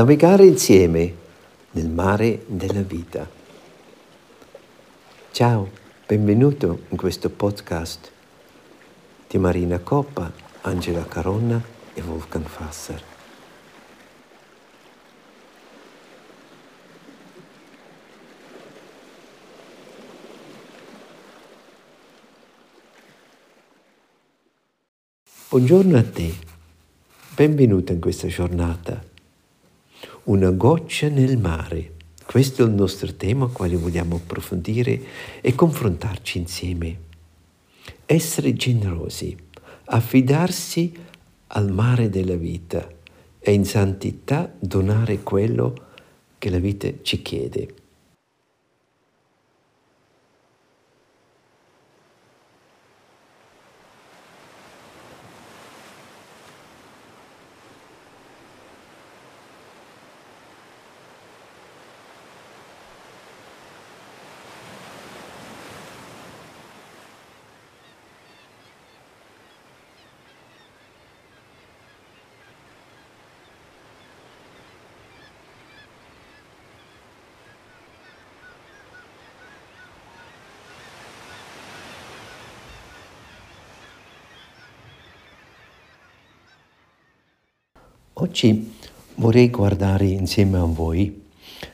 navigare insieme nel mare della vita. Ciao, benvenuto in questo podcast di Marina Coppa, Angela Caronna e Wolfgang Fasser. Buongiorno a te, benvenuta in questa giornata. Una goccia nel mare. Questo è il nostro tema, al quale vogliamo approfondire e confrontarci insieme. Essere generosi, affidarsi al mare della vita e in santità donare quello che la vita ci chiede. Oggi vorrei guardare insieme a voi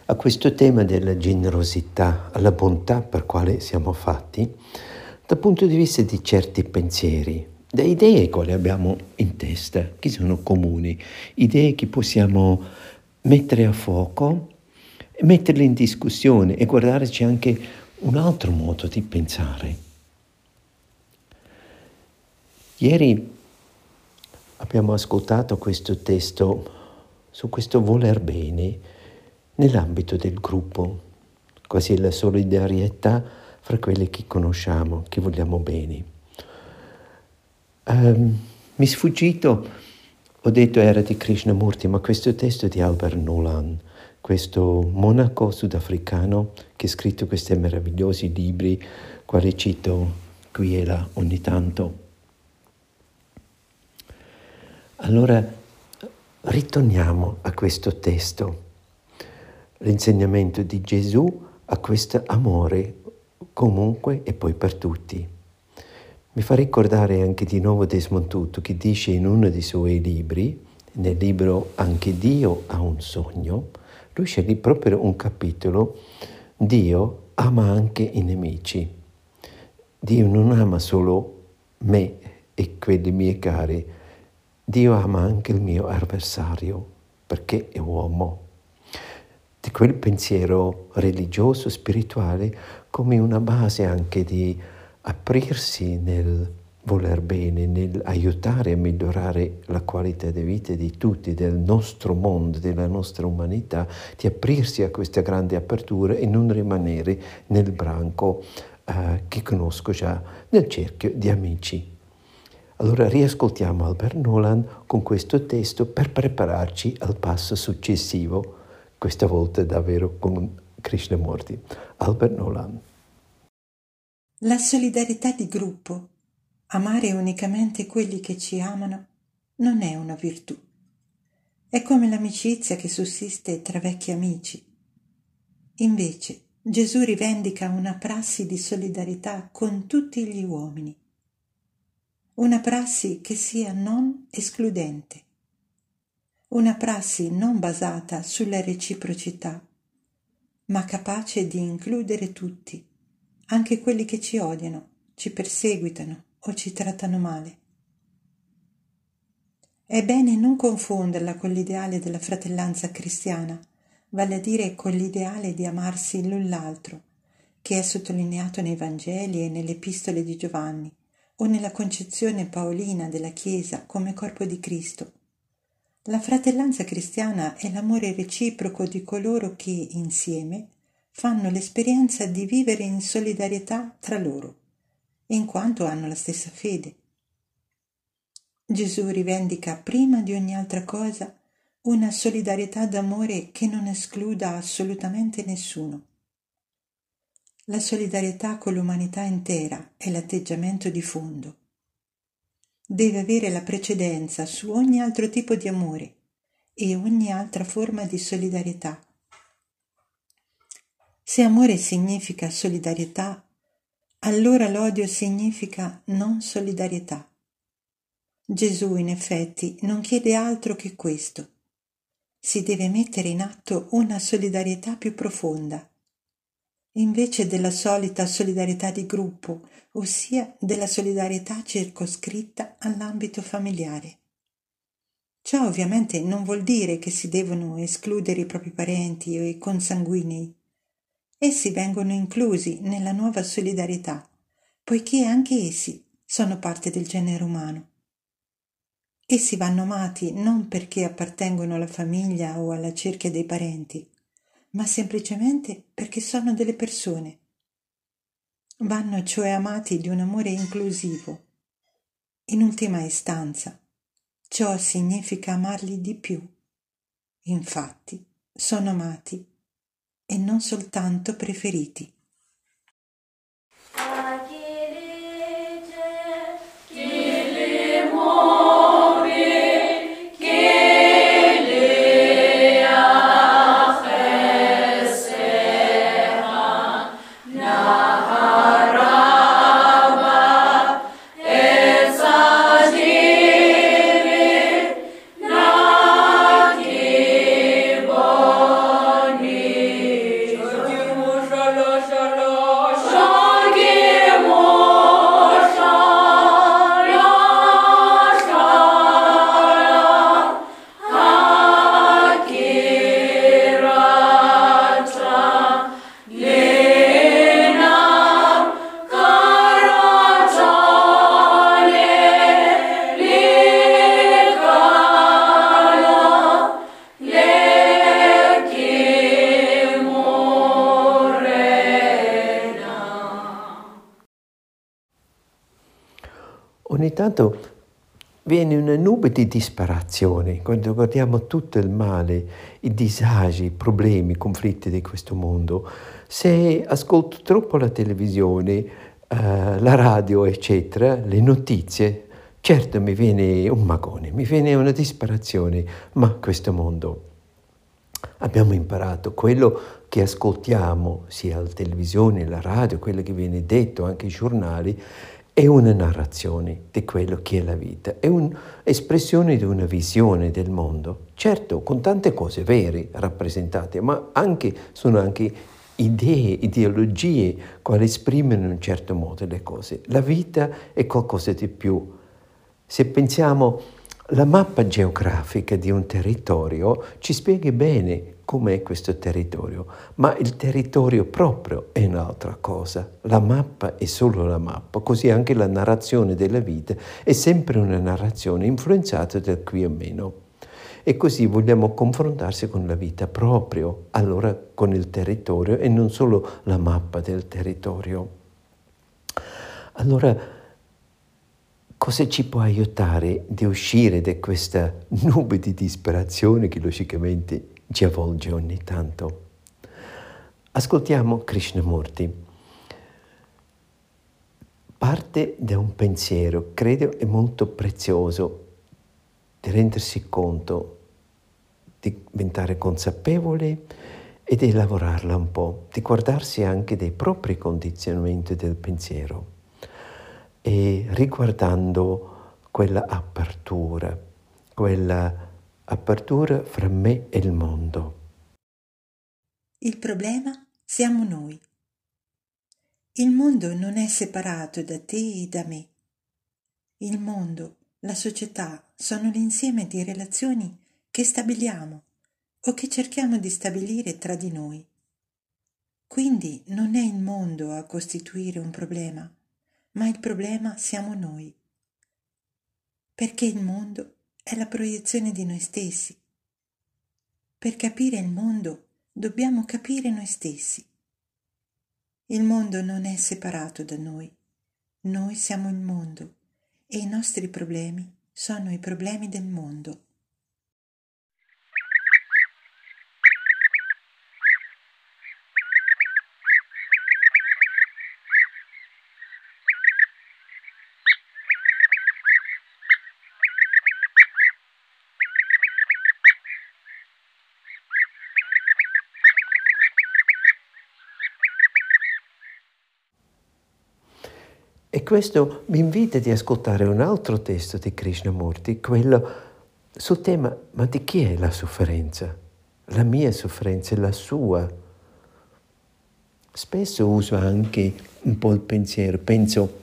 a questo tema della generosità, alla bontà per quale siamo fatti, dal punto di vista di certi pensieri, da idee che abbiamo in testa, che sono comuni, idee che possiamo mettere a fuoco, metterle in discussione e guardarci anche un altro modo di pensare. Ieri abbiamo ascoltato questo testo su questo voler bene nell'ambito del gruppo, quasi la solidarietà fra quelli che conosciamo, che vogliamo bene. Um, mi è sfuggito, ho detto era di Krishnamurti, ma questo testo è di Albert Nolan, questo monaco sudafricano che ha scritto questi meravigliosi libri, quali cito qui e là ogni tanto. Allora ritorniamo a questo testo, l'insegnamento di Gesù a questo amore comunque e poi per tutti. Mi fa ricordare anche di nuovo Desmond Tutu che dice in uno dei suoi libri, nel libro Anche Dio ha un sogno, lui sceglie proprio un capitolo, Dio ama anche i nemici. Dio non ama solo me e quelli miei cari, Dio ama anche il mio avversario perché è uomo. Di quel pensiero religioso, spirituale, come una base anche di aprirsi nel voler bene, nel aiutare a migliorare la qualità di vita di tutti, del nostro mondo, della nostra umanità, di aprirsi a questa grande apertura e non rimanere nel branco eh, che conosco già, nel cerchio di amici. Allora riascoltiamo Albert Nolan con questo testo per prepararci al passo successivo, questa volta davvero con Krishnamurti. Albert Nolan. La solidarietà di gruppo, amare unicamente quelli che ci amano, non è una virtù. È come l'amicizia che sussiste tra vecchi amici. Invece Gesù rivendica una prassi di solidarietà con tutti gli uomini una prassi che sia non escludente, una prassi non basata sulla reciprocità, ma capace di includere tutti, anche quelli che ci odiano, ci perseguitano o ci trattano male. È bene non confonderla con l'ideale della fratellanza cristiana, vale a dire con l'ideale di amarsi l'un l'altro, che è sottolineato nei Vangeli e nelle epistole di Giovanni, o nella concezione paolina della Chiesa come corpo di Cristo. La fratellanza cristiana è l'amore reciproco di coloro che, insieme, fanno l'esperienza di vivere in solidarietà tra loro, in quanto hanno la stessa fede. Gesù rivendica prima di ogni altra cosa una solidarietà d'amore che non escluda assolutamente nessuno. La solidarietà con l'umanità intera è l'atteggiamento di fondo. Deve avere la precedenza su ogni altro tipo di amore e ogni altra forma di solidarietà. Se amore significa solidarietà, allora l'odio significa non solidarietà. Gesù in effetti non chiede altro che questo. Si deve mettere in atto una solidarietà più profonda, invece della solita solidarietà di gruppo, ossia della solidarietà circoscritta all'ambito familiare. Ciò ovviamente non vuol dire che si devono escludere i propri parenti o i consanguinei. Essi vengono inclusi nella nuova solidarietà, poiché anche essi sono parte del genere umano. Essi vanno amati non perché appartengono alla famiglia o alla cerchia dei parenti, ma semplicemente perché sono delle persone. Vanno cioè amati di un amore inclusivo. In ultima istanza, ciò significa amarli di più. Infatti, sono amati e non soltanto preferiti. Tanto viene una nube di disperazione quando guardiamo tutto il male, i disagi, i problemi, i conflitti di questo mondo. Se ascolto troppo la televisione, eh, la radio, eccetera, le notizie, certo mi viene un magone, mi viene una disperazione, ma questo mondo abbiamo imparato quello che ascoltiamo sia la televisione, la radio, quello che viene detto, anche i giornali, è una narrazione di quello che è la vita, è un'espressione di una visione del mondo, certo con tante cose vere rappresentate, ma anche, sono anche idee, ideologie quali esprimono in un certo modo le cose. La vita è qualcosa di più. Se pensiamo la mappa geografica di un territorio ci spiega bene com'è questo territorio, ma il territorio proprio è un'altra cosa. La mappa è solo la mappa, così anche la narrazione della vita è sempre una narrazione influenzata da qui o meno. E così vogliamo confrontarsi con la vita proprio, allora con il territorio e non solo la mappa del territorio. Allora, cosa ci può aiutare di uscire da questa nube di disperazione che logicamente ci avvolge ogni tanto. Ascoltiamo Krishnamurti. Parte da un pensiero, credo è molto prezioso, di rendersi conto, di diventare consapevole e di lavorarla un po', di guardarsi anche dei propri condizionamenti del pensiero e riguardando quella apertura, quella apertura fra me e il mondo. Il problema siamo noi. Il mondo non è separato da te e da me. Il mondo, la società sono l'insieme di relazioni che stabiliamo o che cerchiamo di stabilire tra di noi. Quindi non è il mondo a costituire un problema, ma il problema siamo noi. Perché il mondo è la proiezione di noi stessi. Per capire il mondo dobbiamo capire noi stessi. Il mondo non è separato da noi, noi siamo il mondo e i nostri problemi sono i problemi del mondo. E questo mi invita ad ascoltare un altro testo di Krishnamurti, quello sul tema, ma di chi è la sofferenza? La mia sofferenza è la sua. Spesso uso anche un po' il pensiero, penso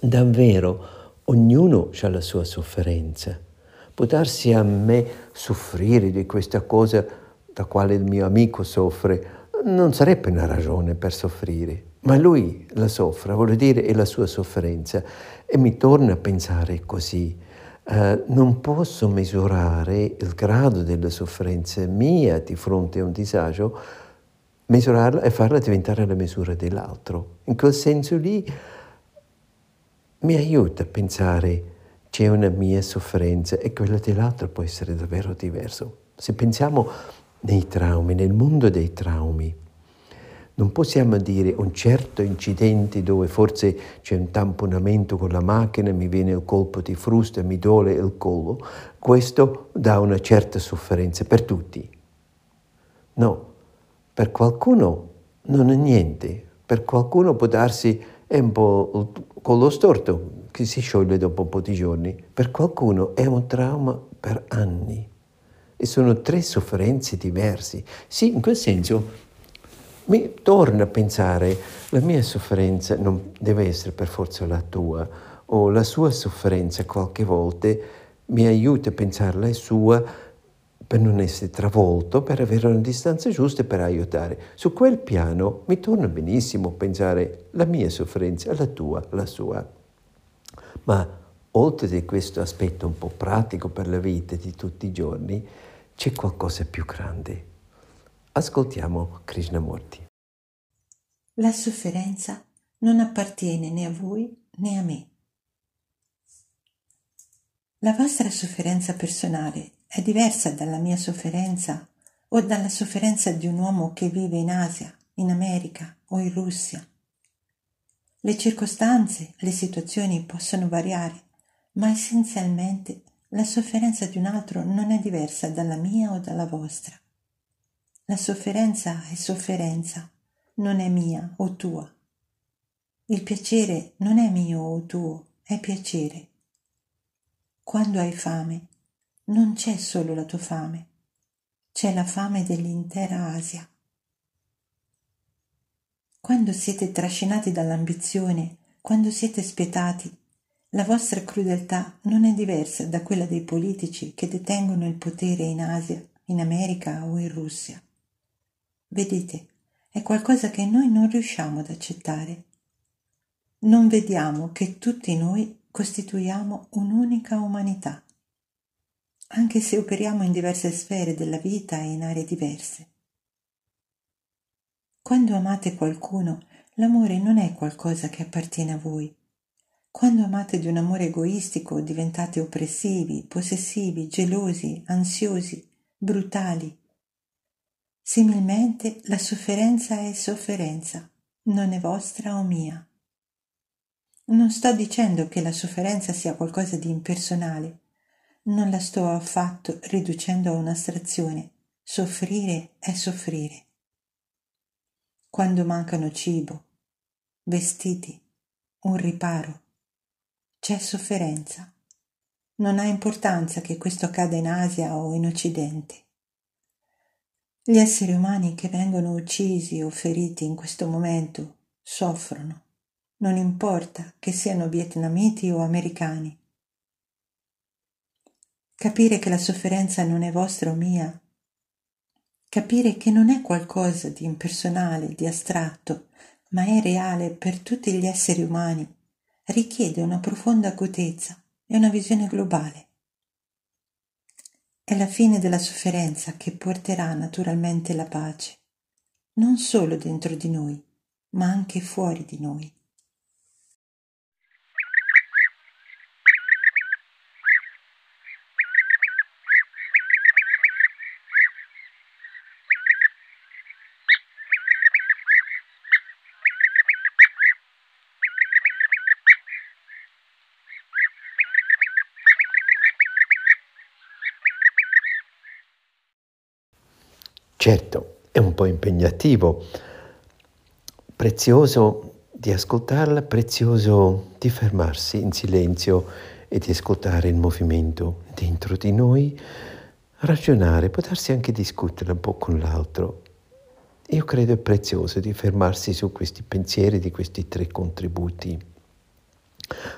davvero ognuno ha la sua sofferenza. Può darsi a me soffrire di questa cosa da quale il mio amico soffre, non sarebbe una ragione per soffrire, ma lui la soffre, vuol dire è la sua sofferenza. E mi torna a pensare così. Uh, non posso misurare il grado della sofferenza mia di fronte a un disagio, misurarla e farla diventare la misura dell'altro. In quel senso lì mi aiuta a pensare c'è una mia sofferenza e quella dell'altro può essere davvero diverso. Se pensiamo nei traumi, nel mondo dei traumi, non possiamo dire un certo incidente dove forse c'è un tamponamento con la macchina, mi viene il colpo di frusta, mi dole il collo, questo dà una certa sofferenza per tutti. No, per qualcuno non è niente, per qualcuno può darsi un po' il collo storto che si scioglie dopo un po' di giorni, per qualcuno è un trauma per anni e sono tre sofferenze diverse. Sì, in quel senso mi torna a pensare, la mia sofferenza non deve essere per forza la tua, o la sua sofferenza qualche volta mi aiuta a pensare la sua per non essere travolto, per avere una distanza giusta e per aiutare. Su quel piano mi torna benissimo pensare la mia sofferenza, la tua, la sua. Ma oltre a questo aspetto un po' pratico per la vita di tutti i giorni, c'è qualcosa più grande. Ascoltiamo Krishnamurti. La sofferenza non appartiene né a voi né a me. La vostra sofferenza personale è diversa dalla mia sofferenza o dalla sofferenza di un uomo che vive in Asia, in America o in Russia. Le circostanze, le situazioni possono variare, ma essenzialmente la sofferenza di un altro non è diversa dalla mia o dalla vostra. La sofferenza è sofferenza, non è mia o tua. Il piacere non è mio o tuo, è piacere. Quando hai fame, non c'è solo la tua fame, c'è la fame dell'intera Asia. Quando siete trascinati dall'ambizione, quando siete spietati, la vostra crudeltà non è diversa da quella dei politici che detengono il potere in Asia, in America o in Russia. Vedete, è qualcosa che noi non riusciamo ad accettare. Non vediamo che tutti noi costituiamo un'unica umanità, anche se operiamo in diverse sfere della vita e in aree diverse. Quando amate qualcuno, l'amore non è qualcosa che appartiene a voi. Quando amate di un amore egoistico diventate oppressivi, possessivi, gelosi, ansiosi, brutali, Similmente la sofferenza è sofferenza, non è vostra o mia. Non sto dicendo che la sofferenza sia qualcosa di impersonale, non la sto affatto riducendo a un'astrazione. Soffrire è soffrire. Quando mancano cibo, vestiti, un riparo, c'è sofferenza. Non ha importanza che questo accada in Asia o in Occidente. Gli esseri umani che vengono uccisi o feriti in questo momento soffrono, non importa che siano vietnamiti o americani. Capire che la sofferenza non è vostra o mia, capire che non è qualcosa di impersonale, di astratto, ma è reale per tutti gli esseri umani, richiede una profonda acutezza e una visione globale. È la fine della sofferenza che porterà naturalmente la pace, non solo dentro di noi, ma anche fuori di noi. Certo, è un po' impegnativo, prezioso di ascoltarla, prezioso di fermarsi in silenzio e di ascoltare il movimento dentro di noi, ragionare, potersi anche discutere un po' con l'altro. Io credo è prezioso di fermarsi su questi pensieri di questi tre contributi.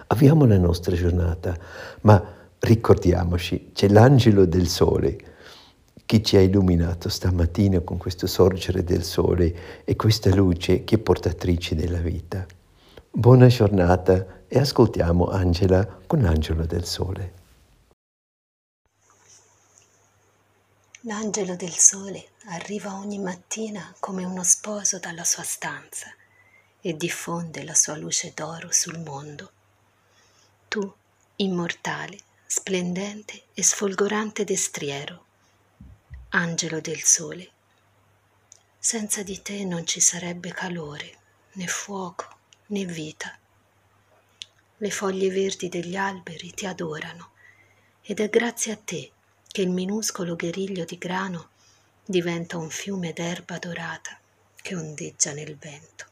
Avviamo la nostra giornata, ma ricordiamoci, c'è l'angelo del sole che ci ha illuminato stamattina con questo sorgere del sole e questa luce che è portatrice della vita. Buona giornata e ascoltiamo Angela con l'angelo del sole. L'angelo del sole arriva ogni mattina come uno sposo dalla sua stanza e diffonde la sua luce d'oro sul mondo. Tu, immortale, splendente e sfolgorante destriero, angelo del sole. Senza di te non ci sarebbe calore, né fuoco, né vita. Le foglie verdi degli alberi ti adorano ed è grazie a te che il minuscolo guerriglio di grano diventa un fiume d'erba dorata che ondeggia nel vento.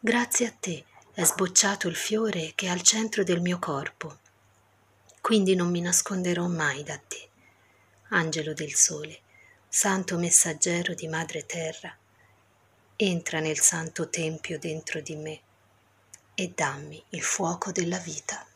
Grazie a te è sbocciato il fiore che è al centro del mio corpo, quindi non mi nasconderò mai da te angelo del sole, santo messaggero di madre terra, entra nel santo tempio dentro di me e dammi il fuoco della vita.